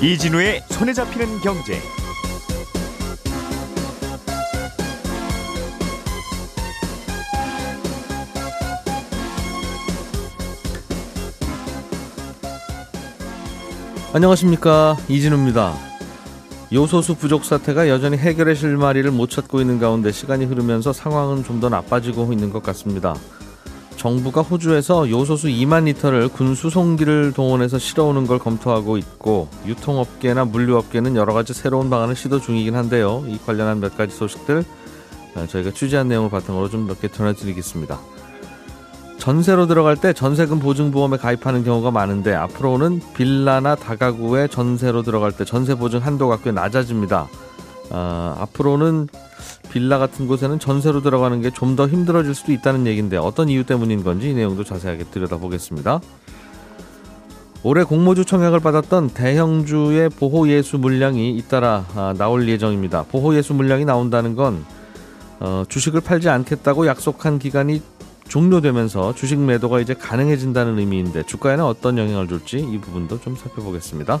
이진우의 손에 잡히는 경제. 안녕하십니까 이진우입니다. 요소수 부족 사태가 여전히 해결의 실마리를 못 찾고 있는 가운데 시간이 흐르면서 상황은 좀 더 나빠지고 있는 것 같습니다. 정부가 호주에서 요소수 2만 리터를 군 수송기를 동원해서 실어오는 걸 검토하고 있고 유통업계나 물류업계는 여러 가지 새로운 방안을 시도 중이긴 한데요. 이 관련한 몇 가지 소식들 저희가 취재한 내용을 바탕으로 좀 몇 개 전해드리겠습니다. 전세로 들어갈 때 전세금 보증보험에 가입하는 경우가 많은데 앞으로는 빌라나 다가구에 전세로 들어갈 때 전세 보증 한도가 꽤 낮아집니다. 어, 앞으로는 빌라 같은 곳에는 전세로 들어가는 게 좀 더 힘들어질 수도 있다는 얘기인데 어떤 이유 때문인 건지 이 내용도 자세하게 들여다보겠습니다. 올해 공모주 청약을 받았던 대형주의 보호예수 물량이 잇따라 아, 나올 예정입니다. 보호예수 물량이 나온다는 건 어, 주식을 팔지 않겠다고 약속한 기간이 종료되면서 주식 매도가 이제 가능해진다는 의미인데 주가에는 어떤 영향을 줄지 이 부분도 좀 살펴보겠습니다.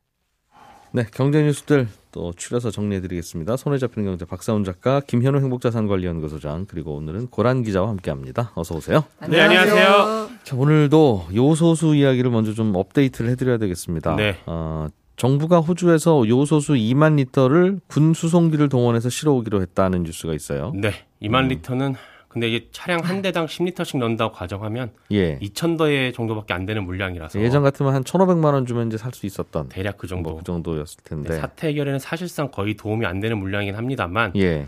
네, 경제 뉴스들 또 추려서 정리해드리겠습니다. 손에 잡히는 경제 박사훈 작가, 김현우 행복자산관리연구소장 그리고 오늘은 고란 기자와 함께합니다. 어서 오세요. 네, 안녕하세요. 자, 오늘도 요소수 이야기를 먼저 좀 업데이트를 해드려야 되겠습니다. 네. 어, 정부가 호주에서 요소수 2만 리터를 군 수송기를 동원해서 실어오기로 했다는 뉴스가 있어요. 네, 2만 음. 리터는 근데 이게 차량 한 대당 10리터씩 넣는다고 가정하면 예. 2,000대에 정도밖에 안 되는 물량이라서 예전 같으면 한 1,500만 원 주면 이제 살 수 있었던 대략 그 정도 뭐 그 정도였을 텐데 사태 해결에는 사실상 거의 도움이 안 되는 물량이긴 합니다만 예.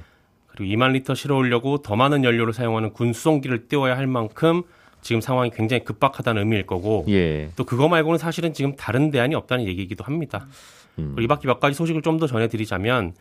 그리고 2만 리터 실어오려고 더 많은 연료를 사용하는 군 수송기를 띄워야 할 만큼 지금 상황이 굉장히 급박하다는 의미일 거고 예. 또 그거 말고는 사실은 지금 다른 대안이 없다는 얘기이기도 합니다. 음. 이 밖에 몇 가지 소식을 좀 더 전해드리자면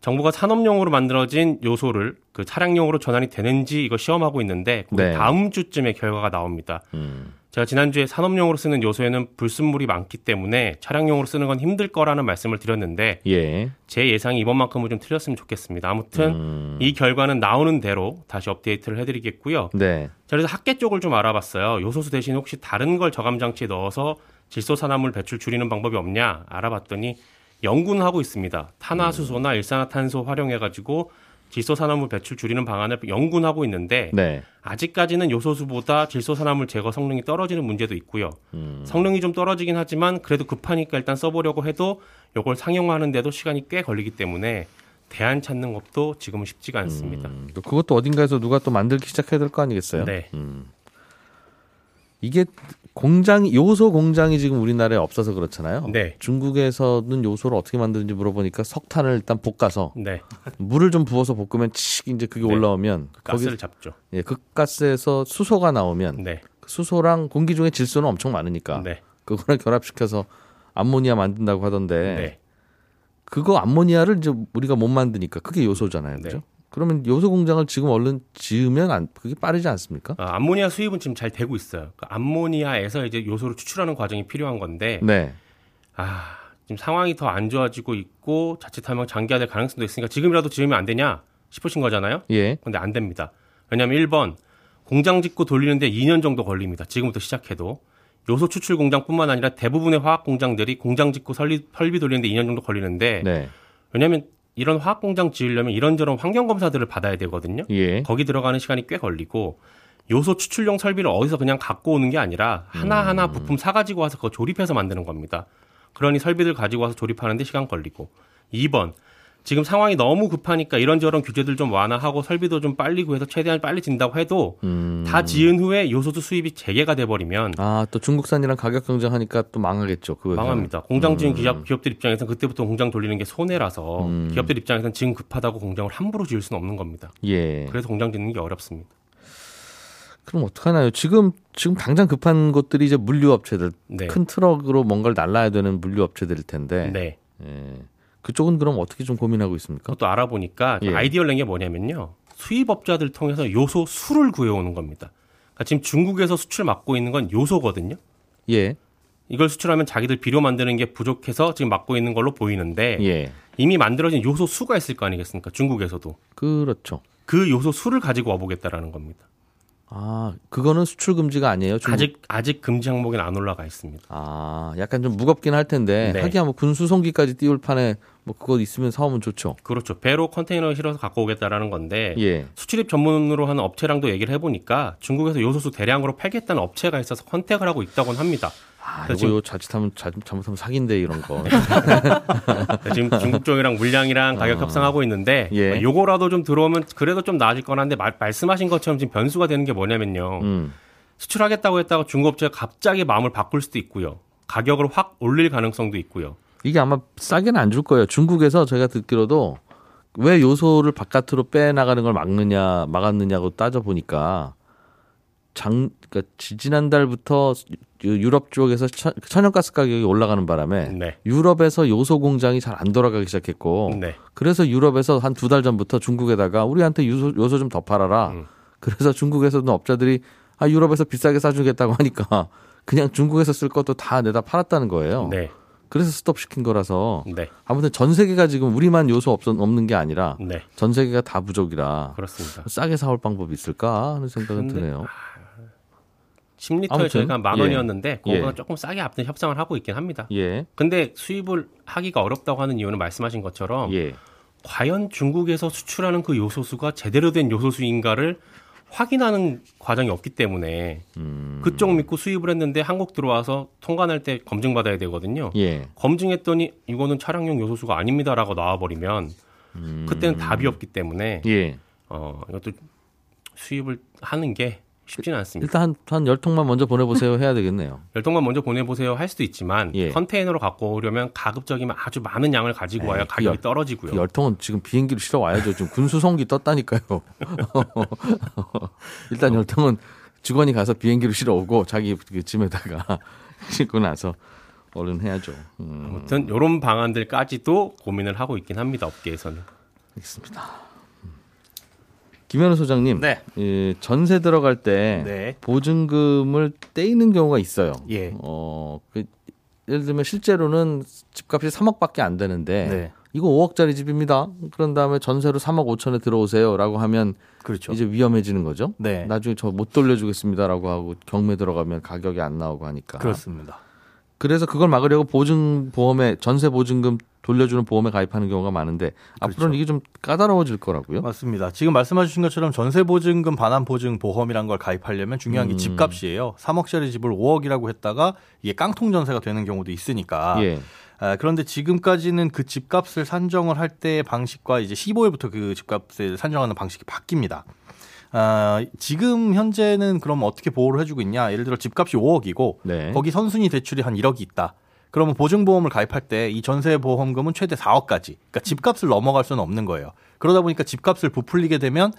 정부가 산업용으로 만들어진 요소를 그 차량용으로 전환이 되는지 이거 시험하고 있는데 네. 다음 주쯤에 결과가 나옵니다. 음. 제가 지난주에 산업용으로 쓰는 요소에는 불순물이 많기 때문에 차량용으로 쓰는 건 힘들 거라는 말씀을 드렸는데 예. 제 예상이 이번만큼은 좀 틀렸으면 좋겠습니다. 아무튼 음. 이 결과는 나오는 대로 다시 업데이트를 해드리겠고요. 네. 자, 그래서 학계 쪽을 좀 알아봤어요. 요소수 대신 혹시 다른 걸 저감 장치에 넣어서 질소 산화물 배출 줄이는 방법이 없냐 알아봤더니 연구는 하고 있습니다. 탄화수소나 일산화탄소 활용해가지고 질소산화물 배출 줄이는 방안을 연구는 하고 있는데 네. 아직까지는 요소수보다 질소산화물 제거 성능이 떨어지는 문제도 있고요. 음. 성능이 좀 떨어지긴 하지만 그래도 급하니까 일단 써보려고 해도 이걸 상용화하는데도 시간이 꽤 걸리기 때문에 대안 찾는 것도 지금은 쉽지가 않습니다. 음. 그것도 어딘가에서 누가 또 만들기 시작해야 될 거 아니겠어요? 네. 음. 이게 공장 요소 공장이 지금 우리나라에 없어서 그렇잖아요. 네. 중국에서는 요소를 어떻게 만드는지 물어보니까 석탄을 일단 볶아서 네. 물을 좀 부어서 볶으면 칙 이제 그게 네. 올라오면 그 가스를 거기, 잡죠. 예, 그 가스에서 수소가 나오면 네. 그 수소랑 공기 중에 질소는 엄청 많으니까 네. 그거랑 결합시켜서 암모니아 만든다고 하던데 네. 그거 암모니아를 이제 우리가 못 만드니까 그게 요소잖아요, 그죠? 그러면 요소 공장을 지금 얼른 지으면 안, 그게 빠르지 않습니까? 아, 암모니아 수입은 지금 잘 되고 있어요. 그 암모니아에서 이제 요소를 추출하는 과정이 필요한 건데, 네. 아, 지금 상황이 더 안 좋아지고 있고 자칫하면 장기화될 가능성도 있으니까 지금이라도 지으면 안 되냐 싶으신 거잖아요. 예. 근데 안 됩니다. 왜냐하면 1번 공장 짓고 돌리는데 2년 정도 걸립니다. 지금부터 시작해도 요소 추출 공장뿐만 아니라 대부분의 화학 공장들이 공장 짓고 설비, 설비 돌리는데 2년 정도 걸리는데 네. 왜냐하면 이런 화학 공장 지으려면 이런저런 환경 검사들을 받아야 되거든요. 예. 거기 들어가는 시간이 꽤 걸리고 요소 추출용 설비를 어디서 그냥 갖고 오는 게 아니라 하나하나 음. 부품 사 가지고 와서 그거 조립해서 만드는 겁니다. 그러니 설비들 가지고 와서 조립하는데 시간 걸리고 2번 지금 상황이 너무 급하니까 이런저런 규제들 좀 완화하고 설비도 좀 빨리 구해서 최대한 빨리 진다고 해도 음. 다 지은 후에 요소수 수입이 재개가 돼버리면 아 또 중국산이랑 가격 경쟁하니까 또 망하겠죠. 그 망합니다. 공장 지은 음. 기업, 기업들 입장에서는 그때부터 공장 돌리는 게 손해라서 음. 기업들 입장에서는 지금 급하다고 공장을 함부로 지을 수는 없는 겁니다. 예. 그래서 공장 짓는 게 어렵습니다. 그럼 어떡하나요? 지금 지금 당장 급한 것들이 이제 물류 업체들 네. 큰 트럭으로 뭔가를 날라야 되는 물류 업체들일 텐데. 네. 예. 그쪽은 그럼 어떻게 좀 고민하고 있습니까? 그것도 알아보니까 예. 아이디어를 낸게 뭐냐면요. 수입업자들 통해서 요소 수를 구해오는 겁니다. 그러니까 지금 중국에서 수출 맡고 있는 건 요소거든요. 예. 이걸 수출하면 자기들 비료 만드는 게 부족해서 지금 맡고 있는 걸로 보이는데 예. 이미 만들어진 요소 수가 있을 거 아니겠습니까? 중국에서도. 그렇죠. 그 요소 수를 가지고 와보겠다라는 겁니다. 아, 그거는 수출 금지가 아니에요? 중국? 아직 아직 금지 항목에는 안 올라가 있습니다. 아, 약간 좀 무겁긴 할 텐데 네. 하기야 뭐 군수송기까지 띄울 판에 뭐 그거 있으면 사오면 좋죠. 그렇죠. 배로 컨테이너 실어서 갖고 오겠다라는 건데 예. 수출입 전문으로 하는 업체랑도 얘기를 해보니까 중국에서 요소수 대량으로 팔겠다는 업체가 있어서 컨택을 하고 있다고는 합니다. 아, 이거 자칫하면 자, 잘못하면 사기인데 이런 거. 지금 중국 쪽이랑 물량이랑 가격 어. 협상하고 있는데 예. 뭐 요거라도 좀 들어오면 그래도 좀 나아질 거란데 말씀하신 것처럼 지금 변수가 되는 게 뭐냐면요. 음. 수출하겠다고 했다가 중국 업체가 갑자기 마음을 바꿀 수도 있고요. 가격을 확 올릴 가능성도 있고요. 이게 아마 싸게는 안 줄 거예요. 중국에서 제가 듣기로도 왜 요소를 바깥으로 빼 나가는 걸 막느냐 막았느냐고 따져 보니까 장 그러니까 지난달부터 유럽 쪽에서 천연가스 가격이 올라가는 바람에 네. 유럽에서 요소 공장이 잘 안 돌아가기 시작했고 네. 그래서 유럽에서 한 두 달 전부터 중국에다가 우리한테 요소, 요소 좀 더 팔아라. 음. 그래서 중국에서도 업자들이 아 유럽에서 비싸게 사주겠다고 하니까 그냥 중국에서 쓸 것도 다 내다 팔았다는 거예요. 네. 그래서 스톱 시킨 거라서 네. 아무튼 전 세계가 지금 우리만 요소 없, 없는 게 아니라 네. 전 세계가 다 부족이라 그렇습니다. 싸게 사올 방법이 있을까 하는 생각은 드네요. 10리터에 아무튼, 저희가 만 원이었는데 예. 그거보다 예. 조금 싸게 앞둔 협상을 하고 있긴 합니다. 예. 근데 수입을 하기가 어렵다고 하는 이유는 말씀하신 것처럼 예. 과연 중국에서 수출하는 그 요소수가 제대로 된 요소수인가를 확인하는 과정이 없기 때문에 음. 그쪽 믿고 수입을 했는데 한국 들어와서 통관할 때 검증 받아야 되거든요. 예. 검증했더니 이거는 차량용 요소수가 아닙니다라고 나와버리면 음. 그때는 답이 없기 때문에 예. 어, 이것도 수입을 하는 게 쉽지는 않습니다. 일단 한, 한 10통만 먼저 보내보세요 해야 되겠네요. 10통만 먼저 보내보세요 할 수도 있지만 예. 컨테이너로 갖고 오려면 가급적이면 아주 많은 양을 가지고 와야 그 가격이 그 떨어지고요. 그 10통은 지금 비행기로 실어 와야죠. 지금 군수송기 떴다니까요. 일단 10통은 직원이 가서 비행기로 실어 오고 자기 그 짐에다가 싣고 나서 얼른 해야죠. 음. 아무튼 이런 방안들까지도 고민을 하고 있긴 합니다. 업계에서는. 알겠습니다. 김현우 소장님, 네. 예, 전세 들어갈 때 네. 보증금을 떼이는 경우가 있어요. 예. 어, 그, 예를 들면 실제로는 집값이 3억밖에 안 되는데 네. 이거 5억짜리 집입니다. 그런 다음에 전세로 3억 5천에 들어오세요라고 하면 그렇죠. 이제 위험해지는 거죠. 네. 나중에 저 못 돌려주겠습니다라고 하고 경매 들어가면 가격이 안 나오고 하니까. 그렇습니다. 그래서 그걸 막으려고 보증 보험에 전세 보증금 돌려주는 보험에 가입하는 경우가 많은데 그렇죠. 앞으로는 이게 좀 까다로워질 거라고요? 맞습니다. 지금 말씀해 주신 것처럼 전세 보증금 반환 보증 보험이란 걸 가입하려면 중요한 게 음. 집값이에요. 3억짜리 집을 5억이라고 했다가 이게 깡통 전세가 되는 경우도 있으니까. 예. 아, 그런데 지금까지는 그 집값을 산정을 할 때의 방식과 이제 15일부터 그 집값을 산정하는 방식이 바뀝니다. 아, 지금 현재는 그럼 어떻게 보호를 해주고 있냐? 예를 들어 집값이 5억이고 네. 거기 선순위 대출이 한 1억이 있다. 그러면 보증보험을 가입할 때 이 전세보험금은 최대 4억까지. 그러니까 집값을 넘어갈 수는 없는 거예요. 그러다 보니까 집값을 부풀리게 되면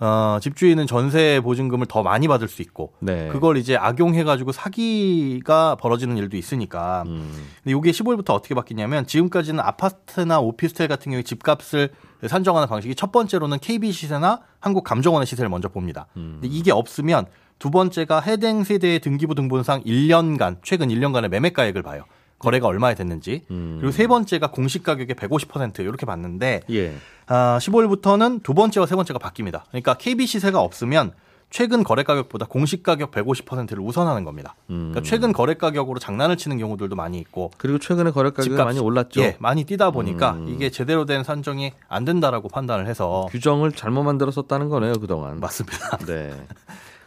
어, 집주인은 전세 보증금을 더 많이 받을 수 있고 네. 그걸 이제 악용해가지고 사기가 벌어지는 일도 있으니까. 음. 근데 이게 15일부터 어떻게 바뀌냐면 지금까지는 아파트나 오피스텔 같은 경우에 집값을 산정하는 방식이 첫 번째로는 KB 시세나 한국 감정원의 시세를 먼저 봅니다. 음. 근데 이게 없으면 두 번째가 해당 세대의 등기부 등본상 1년간 최근 1년간의 매매가액을 봐요. 거래가 얼마에 됐는지 음. 그리고 세 번째가 공시 가격의 150% 이렇게 봤는데 예. 아, 15일부터는 두 번째와 세 번째가 바뀝니다. 그러니까 KB 시세가 없으면 최근 거래 가격보다 공시 가격 150%를 우선하는 겁니다. 음. 그러니까 최근 거래 가격으로 장난을 치는 경우들도 많이 있고 그리고 최근에 거래 가격이 많이 올랐죠. 예, 많이 뛰다 보니까 음. 이게 제대로 된 산정이 안 된다라고 판단을 해서 규정을 잘못 만들었었다는 거네요 그동안. 맞습니다. 네.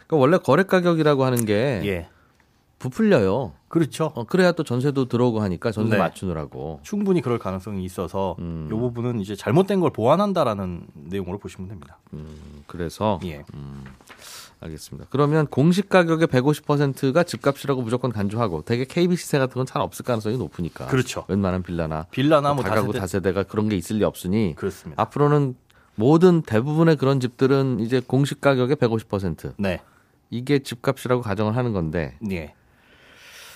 그러니까 원래 거래 가격이라고 하는 게 예. 부풀려요. 그렇죠. 어, 그래야 또 전세도 들어오고 하니까 전세 네. 맞추느라고. 충분히 그럴 가능성이 있어서 음. 이 부분은 이제 잘못된 걸 보완한다라는 내용으로 보시면 됩니다. 음, 그래서 예. 음, 알겠습니다. 그러면 공시 가격의 150%가 집값이라고 무조건 간주하고 대개 KB 시세 같은 건 잘 없을 가능성이 높으니까. 그렇죠. 웬만한 빌라나 빌라나 뭐 다가구 다세대. 가 그런 게 있을 리 없으니 그렇습니다. 앞으로는 모든 대부분의 그런 집들은 이제 공시 가격의 150%. 네. 이게 집값이라고 가정을 하는 건데. 예.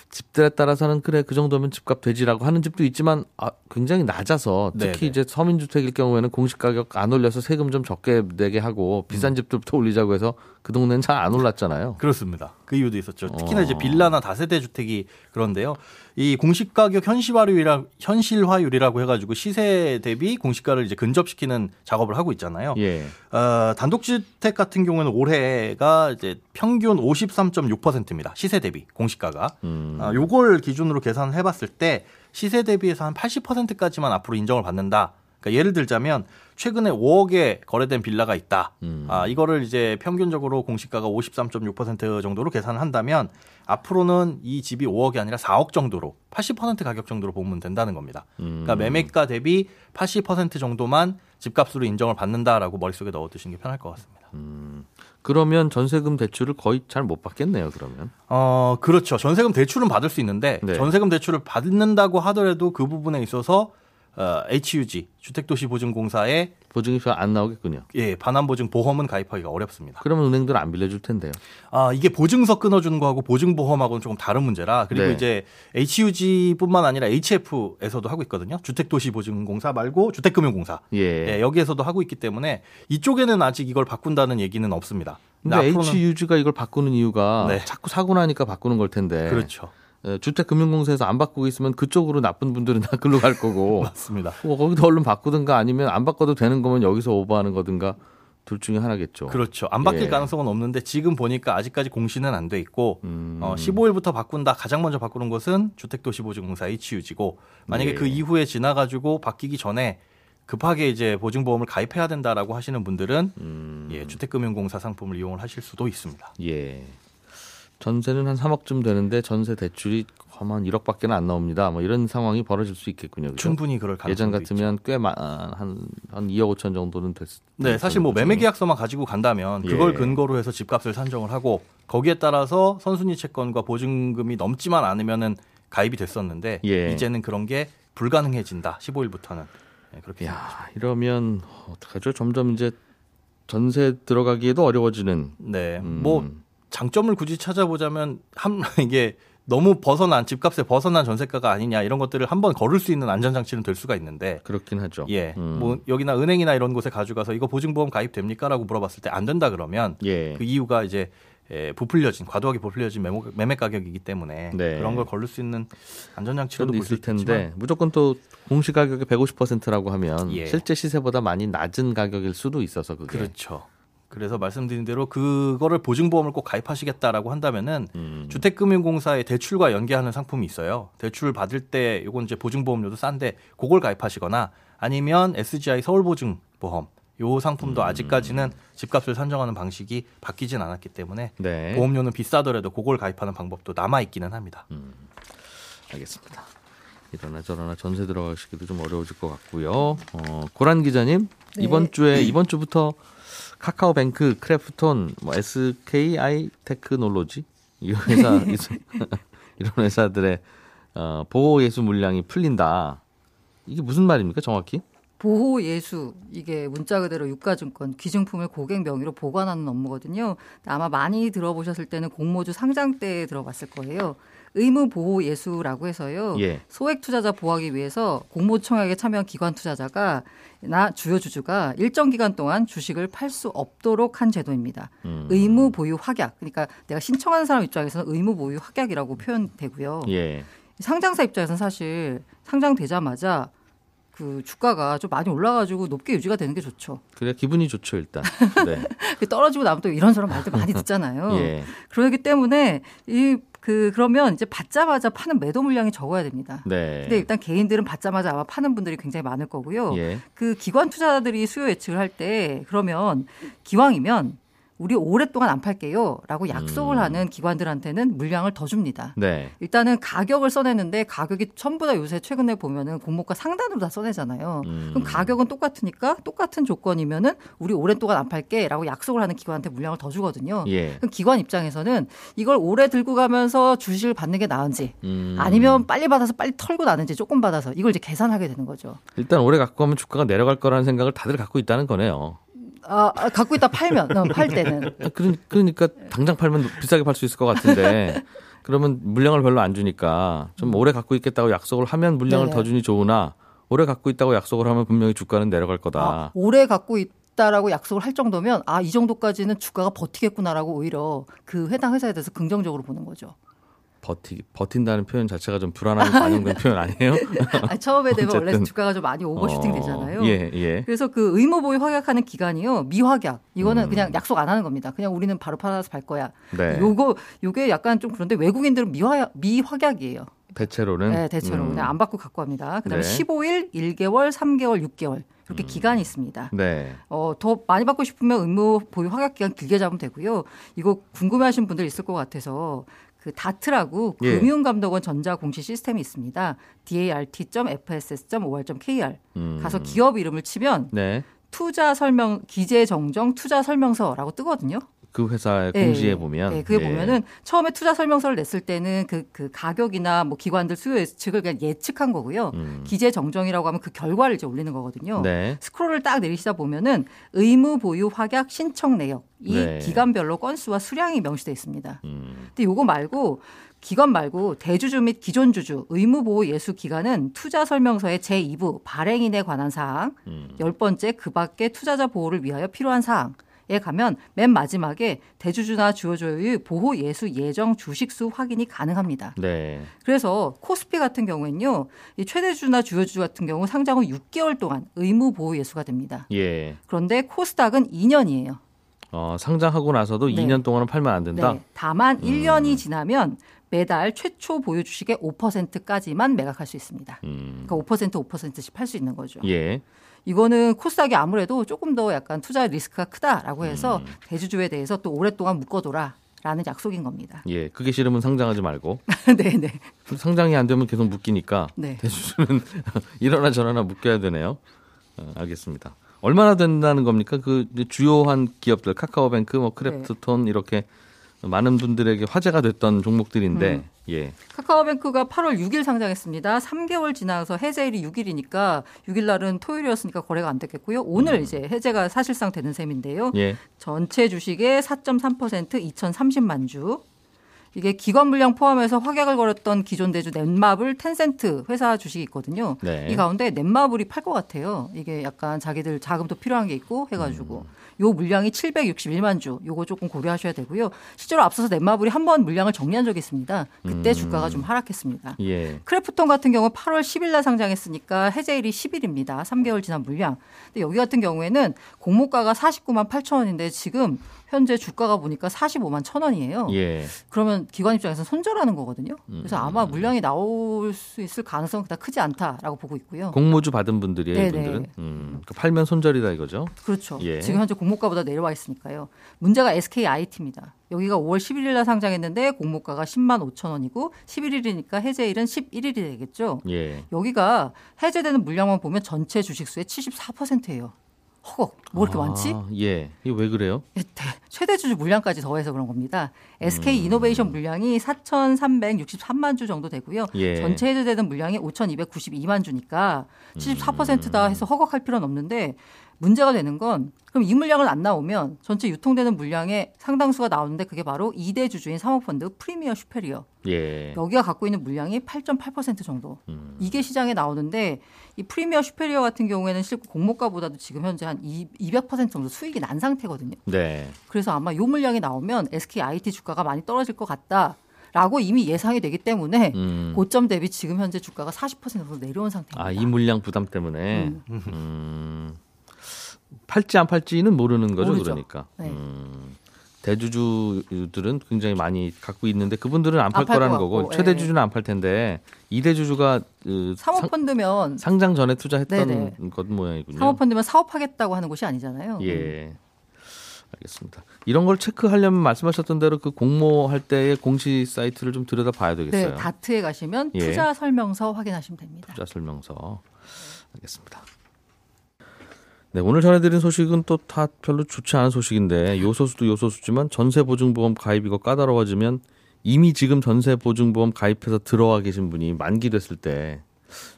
집들에 따라서는 그래 그 정도면 집값 되지라고 하는 집도 있지만 아, 굉장히 낮아서 특히 네네. 이제 서민주택일 경우에는 공시 가격 안 올려서 세금 좀 적게 내게 하고 비싼 음. 집들부터 올리자고 해서 그 동네는 잘 안 올랐잖아요. 그렇습니다. 그 이유도 있었죠. 특히나 어. 이제 빌라나 다세대 주택이 그런데요. 이 공시 가격 현실화율이라 현실화율이라고 해가지고 시세 대비 공시가를 이제 근접시키는 작업을 하고 있잖아요. 예. 어, 단독주택 같은 경우는 올해가 이제 평균 53.6%입니다. 시세 대비 공시가가. 음. 어, 요걸 기준으로 계산을 해봤을 때 시세 대비해서 한 80%까지만 앞으로 인정을 받는다. 그러니까 예를 들자면 최근에 5억에 거래된 빌라가 있다. 음. 아, 이거를 이제 평균적으로 공시가가 53.6% 정도로 계산을 한다면 앞으로는 이 집이 5억이 아니라 4억 정도로 80% 가격 정도로 보면 된다는 겁니다. 음. 그러니까 매매가 대비 80% 정도만 집값으로 인정을 받는다라고 머릿속에 넣어 두시는 게 편할 것 같습니다. 음. 그러면 전세금 대출을 거의 잘 못 받겠네요, 그러면. 어, 그렇죠. 전세금 대출은 받을 수 있는데 네. 전세금 대출을 받는다고 하더라도 그 부분에 있어서 어, HUG 주택도시보증공사에 보증이 안 나오겠군요. 예, 반환보증 보험은 가입하기가 어렵습니다. 그러면 은행들은 안 빌려줄 텐데요. 아 이게 보증서 끊어주는 거하고 보증보험하고는 조금 다른 문제라 그리고 네. 이제 HUG뿐만 아니라 HF에서도 하고 있거든요. 주택도시보증공사 말고 주택금융공사. 예. 예. 여기에서도 하고 있기 때문에 이쪽에는 아직 이걸 바꾼다는 얘기는 없습니다. 근데, 근데 HUG가 이걸 바꾸는 이유가 네. 자꾸 사고 나니까 바꾸는 걸 텐데. 그렇죠. 예, 주택금융공사에서 안 바꾸고 있으면 그쪽으로 나쁜 분들은 다 글로 갈 거고. 맞습니다. 뭐 거기도 얼른 바꾸든가 아니면 안 바꿔도 되는 거면 여기서 오버하는 거든가 둘 중에 하나겠죠. 그렇죠. 안 바뀔 예. 가능성은 없는데 지금 보니까 아직까지 공시는 안 돼 있고 음. 어, 15일부터 바꾼다. 가장 먼저 바꾸는 것은 주택도시보증공사 HUG고 만약에 예. 그 이후에 지나가지고 바뀌기 전에 급하게 이제 보증보험을 가입해야 된다라고 하시는 분들은 음. 예, 주택금융공사 상품을 이용을 하실 수도 있습니다. 예. 전세는 한 3억쯤 되는데 전세 대출이 한 1억밖에 안 나옵니다. 뭐 이런 상황이 벌어질 수 있겠군요. 그렇죠? 충분히 그럴 가능성이 예전 같으면 꽤한한 한 2억 5천 정도는 됐. 네, 사실 뭐 매매 계약서만 가지고 간다면 예. 그걸 근거로 해서 집값을 산정을 하고 거기에 따라서 선순위 채권과 보증금이 넘지만 않으면은 가입이 됐었는데 예. 이제는 그런 게 불가능해진다. 15일부터는 네, 그렇게. 야, 이러면 어떡하죠? 점점 이제 전세 들어가기에도 어려워지는. 네, 음. 뭐 장점을 굳이 찾아보자면 한 이게 너무 벗어난 집값에 벗어난 전세가가 아니냐 이런 것들을 한번 걸을 수 있는 안전장치는 될 수가 있는데 그렇긴 하죠. 예, 음. 뭐 여기나 은행이나 이런 곳에 가져가서 이거 보증보험 가입됩니까라고 물어봤을 때 안 된다 그러면 예. 그 이유가 이제 예, 부풀려진 과도하게 부풀려진 매매, 매매 가격이기 때문에 네. 그런 걸 걸을 수 있는 안전장치도 있을 텐데 무조건 또 공시 가격의 150%라고 하면 예. 실제 시세보다 많이 낮은 가격일 수도 있어서 그게 그렇죠. 그래서 말씀드린 대로 그거를 보증보험을 꼭 가입하시겠다라고 한다면은 음. 주택금융공사의 대출과 연계하는 상품이 있어요. 대출 받을 때 요건 이제 보증보험료도 싼데 그걸 가입하시거나 아니면 SGI 서울보증보험 요 상품도 음. 아직까지는 집값을 산정하는 방식이 바뀌진 않았기 때문에 네. 보험료는 비싸더라도 그걸 가입하는 방법도 남아 있기는 합니다. 음. 알겠습니다. 이러나 저러나 전세 들어가시기도 좀 어려워질 것 같고요. 어, 고란 기자님 네. 이번 주에 이번 주부터 카카오뱅크, 크래프톤, 뭐 SKI 테크놀로지 이 회사 이런 회사들의 어, 보호 예수 물량이 풀린다. 이게 무슨 말입니까, 정확히? 보호 예수 이게 문자 그대로 유가증권 귀중품을 고객 명의로 보관하는 업무거든요. 아마 많이 들어보셨을 때는 공모주 상장 때 들어봤을 거예요. 의무 보호 예수라고 해서요. 예. 소액 투자자 보호하기 위해서 공모청약에 참여한 기관 투자자가 나 주요 주주가 일정 기간 동안 주식을 팔 수 없도록 한 제도입니다. 음. 의무 보유 확약. 그러니까 내가 신청하는 사람 입장에서는 의무 보유 확약이라고 표현되고요. 예. 상장사 입장에서는 사실 상장되자마자 그 주가가 좀 많이 올라가지고 높게 유지가 되는 게 좋죠. 그래 기분이 좋죠 일단. 네. 그 떨어지고 나면 또 이런 저런 말들 많이 듣잖아요. 예. 그러기 때문에 이 그 그러면 이제 받자마자 파는 매도 물량이 적어야 됩니다. 네. 근데 일단 개인들은 받자마자 아마 파는 분들이 굉장히 많을 거고요. 예. 그 기관 투자자들이 수요 예측을 할 때 그러면 기왕이면 우리 오랫동안 안 팔게요. 라고 약속을 음. 하는 기관들한테는 물량을 더 줍니다. 네. 일단은 가격을 써내는데 가격이 전부 다 요새 최근에 보면은 공모가 상단으로 다 써내잖아요. 음. 그럼 가격은 똑같으니까 똑같은 조건이면은 우리 오랫동안 안 팔게 라고 약속을 하는 기관한테 물량을 더 주거든요. 예. 그럼 기관 입장에서는 이걸 오래 들고 가면서 주식을 받는 게 나은지 음. 아니면 빨리 받아서 빨리 털고 나는지 조금 받아서 이걸 이제 계산하게 되는 거죠. 일단 오래 갖고 가면 주가가 내려갈 거라는 생각을 다들 갖고 있다는 거네요. 아, 아, 갖고 있다 팔면 어, 팔 때는. 아, 그러니까 당장 팔면 비싸게 팔 수 있을 것 같은데 그러면 물량을 별로 안 주니까 좀 오래 갖고 있겠다고 약속을 하면 물량을 네네. 더 주니 좋으나 오래 갖고 있다고 약속을 하면 분명히 주가는 내려갈 거다. 아, 오래 갖고 있다라고 약속을 할 정도면 아 이 정도까지는 주가가 버티겠구나라고 오히려 그 해당 회사에 대해서 긍정적으로 보는 거죠. 버티 버틴다는 표현 자체가 좀 불안함이 반영된 표현 아니에요? 아, 처음에 되면 원래 주가가 좀 많이 오버슈팅 어, 되잖아요. 예, 예. 그래서 그 의무 보유 확약하는 기간이요 미확약 이거는 음. 그냥 약속 안 하는 겁니다. 그냥 우리는 바로 팔아서 팔 거야. 네. 요거 요게 약간 좀 그런데 외국인들은 미확 미확약이에요. 대체로는 네, 대체로 음. 그냥 안 받고 갖고 갑니다. 그다음에 네. 15일, 1개월, 3개월, 6개월 이렇게 음. 기간이 있습니다. 네. 어, 더 많이 받고 싶으면 의무 보유 확약 기간 길게 잡으면 되고요. 이거 궁금해하신 분들 있을 것 같아서 그 다트라고 예. 금융감독원 전자 공시 시스템이 있습니다. dart.fss.or.kr 음. 가서 기업 이름을 치면 네. 투자 설명 기재 정정 투자 설명서라고 뜨거든요. 그 회사의 네. 공지에 보면 네, 그게 네. 보면은 처음에 투자 설명서를 냈을 때는 그, 그 가격이나 뭐 기관들 수요 예측을 그냥 예측한 거고요. 음. 기재 정정이라고 하면 그 결과를 이제 올리는 거거든요. 네. 스크롤을 딱 내리시다 보면은 의무 보유 확약 신청 내역 이 네. 기간별로 건수와 수량이 명시돼 있습니다. 음. 근데 요거 말고 기관 말고 대주주 및 기존 주주 의무 보호 예수 기간은 투자 설명서의 제2부 발행인에 관한 사항, 음. 열 번째 그 밖에 투자자 보호를 위하여 필요한 사항 에 가면 맨 마지막에 대주주나 주요주의 보호 예수 예정 주식수 확인이 가능합니다. 네. 그래서 코스피 같은 경우에는요, 이 최대주나 주요주 같은 경우 상장 후 6개월 동안 의무 보호 예수가 됩니다. 예. 그런데 코스닥은 2년이에요. 어, 상장하고 나서도 네. 2년 동안은 팔면 안 된다. 네. 다만 음. 1년이 지나면 매달 최초 보유 주식의 5%까지만 매각할 수 있습니다. 음. 그러니까 5% 5%씩 팔 수 있는 거죠. 예. 이거는 코스닥이 아무래도 조금 더 약간 투자 리스크가 크다라고 해서 음. 대주주에 대해서 또 오랫동안 묶어둬라. 라는 약속인 겁니다. 예, 그게 싫으면 상장하지 말고. 네, 네. 상장이 안 되면 계속 묶이니까 네. 대주주는 이러나 저러나 묶여야 되네요. 어, 알겠습니다. 얼마나 된다는 겁니까? 그 주요한 기업들 카카오뱅크, 뭐 크래프톤 네. 이렇게 많은 분들에게 화제가 됐던 종목들인데 음. 예. 카카오뱅크가 8월 6일 상장했습니다. 3개월 지나서 해제일이 6일이니까 6일 날은 토요일이었으니까 거래가 안 됐겠고요. 오늘 음. 이제 해제가 사실상 되는 셈인데요. 예. 전체 주식의 4.3% 2,030만 주. 이게 기관 물량 포함해서 확약을 걸었던 기존 대주 넷마블 텐센트 회사 주식이 있거든요. 네. 이 가운데 넷마블이 팔 것 같아요. 이게 약간 자기들 자금도 필요한 게 있고 해가지고. 음. 요 물량이 761만 주. 요거 조금 고려하셔야 되고요. 실제로 앞서서 넷마블이 한 번 물량을 정리한 적이 있습니다. 그때 음. 주가가 좀 하락했습니다. 예. 크래프톤 같은 경우 8월 10일 날 상장했으니까 해제일이 10일입니다. 3개월 지난 물량. 근데 여기 같은 경우에는 공모가가 49만 8천 원인데 지금 현재 주가가 보니까 45만 천 원이에요. 예. 그러면 기관 입장에서 손절하는 거거든요. 그래서 음. 아마 물량이 나올 수 있을 가능성은 그다 크지 않다라고 보고 있고요. 공모주 받은 분들이에요, 네네. 분들은. 음, 그러니까 팔면 손절이다 이거죠. 그렇죠. 예. 지금 현재 공모가보다 내려와 있으니까요. 문제가 SKIT입니다. 여기가 5월 11일 날 상장했는데 공모가가 10만 5천 원이고 11일이니까 해제일은 11일이 되겠죠. 예. 여기가 해제되는 물량만 보면 전체 주식수의 74%예요. 허걱 뭐 이렇게 아, 많지? 예. 이게 왜 그래요? 예, 최대 주주 물량까지 더해서 그런 겁니다. SK 음. 이노베이션 물량이 4,363만 주 정도 되고요. 예. 전체 해제되는 물량이 5,292만 주니까 74%다 해서 허걱할 필요는 없는데 문제가 되는 건 그럼 이 물량을 안 나오면 전체 유통되는 물량의 상당수가 나오는데 그게 바로 2대 주주인 사모펀드 프리미어 슈페리어. 예. 여기가 갖고 있는 물량이 8.8% 정도. 음. 이게 시장에 나오는데 이 프리미어 슈페리어 같은 경우에는 실제 공모가보다도 지금 현재 한 200% 정도 수익이 난 상태거든요. 네. 그래서 아마 요 물량이 나오면 SK IT 주가가 많이 떨어질 것 같다. 라고 이미 예상이 되기 때문에 음. 고점 대비 지금 현재 주가가 40% 정도 내려온 상태입니다. 아, 이 물량 부담 때문에. 음. 음. 팔지 안 팔지는 모르는 거죠, 모르죠. 그러니까. 네. 음, 대주주들은 굉장히 많이 갖고 있는데 그분들은 안팔 거라는 거고 최대 예. 주주는 안 팔 텐데 이대 주주가 그 사모펀드면 상, 장 전에 투자했던 네네. 것 모양이군요. 사모펀드면 사업하겠다고 하는 곳이 아니잖아요. 예. 알겠습니다. 이런 걸 체크하려면 말씀하셨던 대로 그 공모할 때의 공시 사이트를 좀 들여다 봐야 되겠어요. 네, 다트에 가시면 예. 투자 설명서 확인하시면 됩니다. 투자 설명서. 알겠습니다. 네, 오늘 전해드린 소식은 또 다 별로 좋지 않은 소식인데 요소수도 요소수지만 전세보증보험 가입 이거 까다로워지면 이미 지금 전세보증보험 가입해서 들어와 계신 분이 만기 됐을 때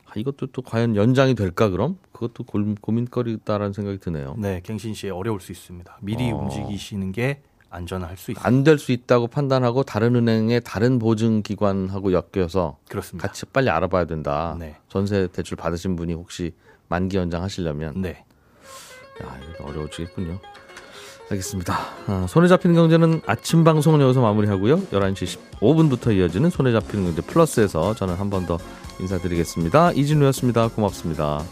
아, 이것도 또 과연 연장이 될까 그럼? 그것도 고, 민거리다라는 생각이 드네요. 네, 갱신 시에 어려울 수 있습니다. 미리 어. 움직이시는 게 안전할 수 있습니다. 안 될 수 있다고 판단하고 다른 은행의 다른 보증 기관하고 엮여서 그렇습니다. 같이 빨리 알아봐야 된다. 네. 전세 대출 받으신 분이 혹시 만기 연장하시려면 네. 야, 이거 어려워지겠군요. 알겠습니다. 아, 손에 잡히는 경제는 아침 방송은 여기서 마무리하고요. 11시 15분부터 이어지는 손에 잡히는 경제 플러스에서 저는 한 번 더 인사드리겠습니다. 이진우였습니다. 고맙습니다.